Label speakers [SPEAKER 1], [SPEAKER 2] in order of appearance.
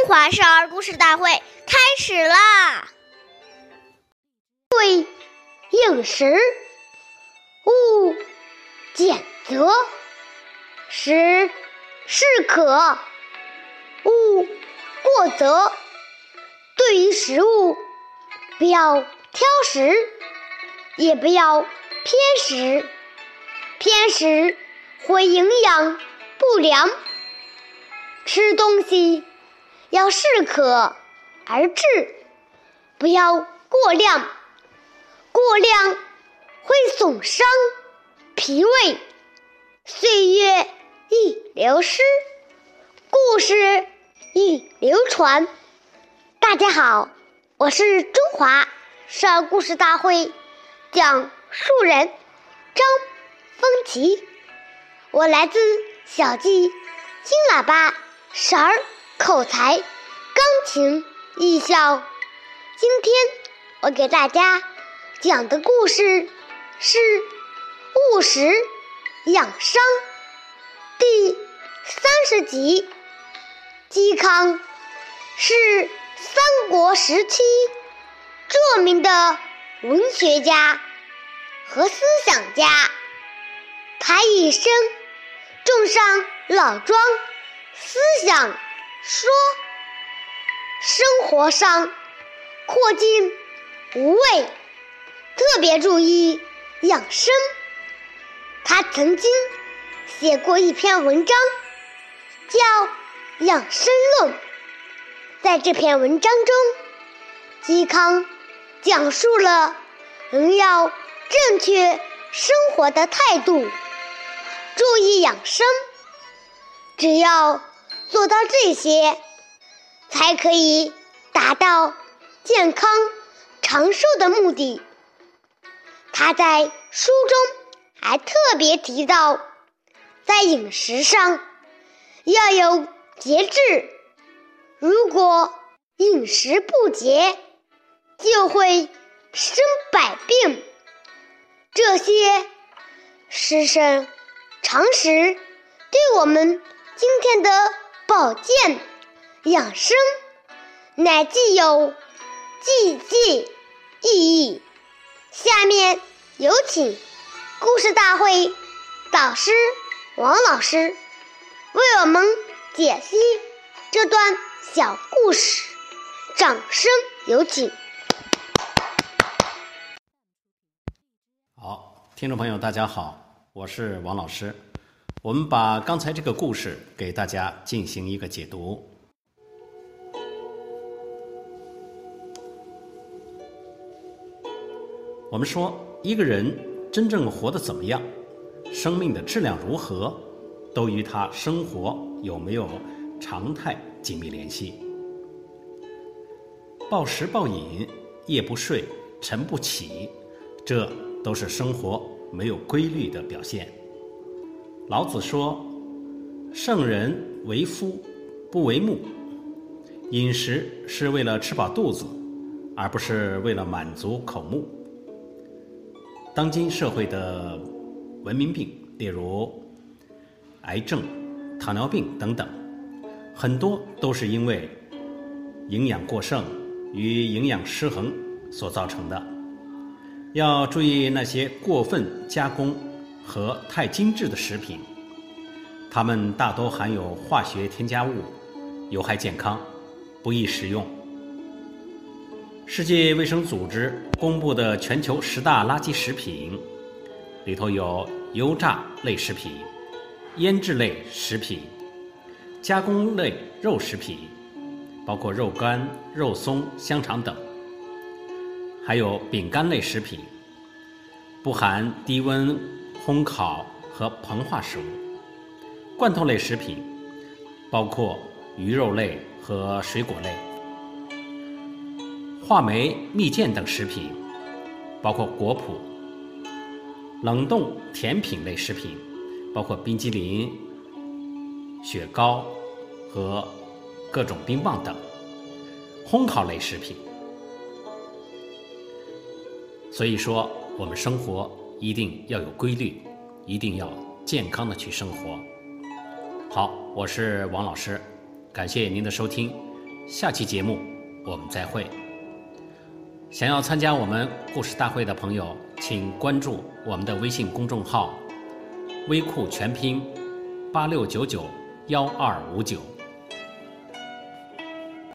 [SPEAKER 1] 中华少儿故事大会开始啦！
[SPEAKER 2] 对应时，勿拣择；食适可，勿过则。对于食物，不要挑食，也不要偏食。偏食会营养不良。吃东西要适可而止，不要过量，过量会损伤脾胃，岁月易流失，故事易流传。大家好，我是中华少儿故事大会讲述人张风奇，我来自小季金喇叭。少儿口才钢琴艺校，今天我给大家讲的故事是《务实养生》第三十集。嵇康是三国时期著名的文学家和思想家，他一生重上老庄。思想说，生活上扩进无味，特别注意养生。他曾经写过一篇文章，叫《养生论》。在这篇文章中，嵇康讲述了人要正确生活的态度，注意养生。只要做到这些，才可以达到健康长寿的目的。他在书中还特别提到，在饮食上要有节制。如果饮食不节，就会生百病。这些师生常识对我们。今天的保健养生乃既有积极意义。下面有请故事大会导师王老师为我们解析这段小故事，掌声有请。
[SPEAKER 3] 好，听众朋友，大家好，我是王老师。我们把刚才这个故事给大家进行一个解读。我们说，一个人真正活得怎么样，生命的质量如何，都与他生活有没有常态紧密联系。暴食暴饮、夜不睡、晨不起，这都是生活没有规律的表现。老子说：“圣人为夫，不为目。饮食是为了吃饱肚子，而不是为了满足口目。”当今社会的文明病，例如癌症、糖尿病等等，很多都是因为营养过剩与营养失衡所造成的。要注意那些过分加工。和太精致的食品，它们大多含有化学添加物，有害健康，不宜食用。世界卫生组织公布的全球十大垃圾食品里头有油炸类食品、腌制类食品、加工类肉食品，包括肉干、肉松、香肠等，还有饼干类食品，不含低温。烘烤和膨化食物、罐头类食品，包括鱼肉类和水果类；话梅、蜜饯等食品，包括果脯；冷冻甜品类食品，包括冰激凌、雪糕和各种冰棒等；烘烤类食品。所以说，我们生活。一定要有规律，一定要健康的去生活。好，我是王老师，感谢您的收听，下期节目我们再会。想要参加我们故事大会的朋友，请关注我们的微信公众号“微库全拼八六九九幺二五九”。